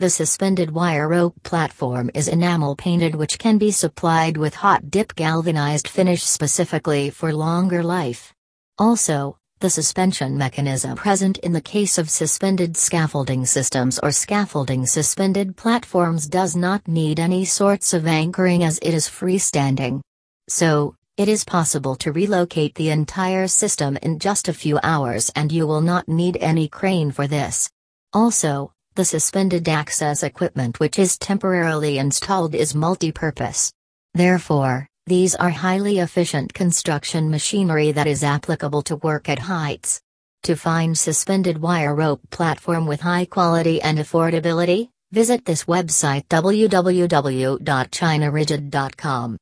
The suspended wire rope platform is enamel painted which can be supplied with hot dip galvanized finish specifically for longer life. Also, the suspension mechanism present in the case of suspended scaffolding systems or scaffolding suspended platforms does not need any sorts of anchoring as it is freestanding. So, it is possible to relocate the entire system in just a few hours and you will not need any crane for this. Also, the suspended access equipment which is temporarily installed is multi-purpose. Therefore, these are highly efficient construction machinery that is applicable to work at heights. To find suspended wire rope platform with high quality and affordability, visit this website www.chinarigid.com.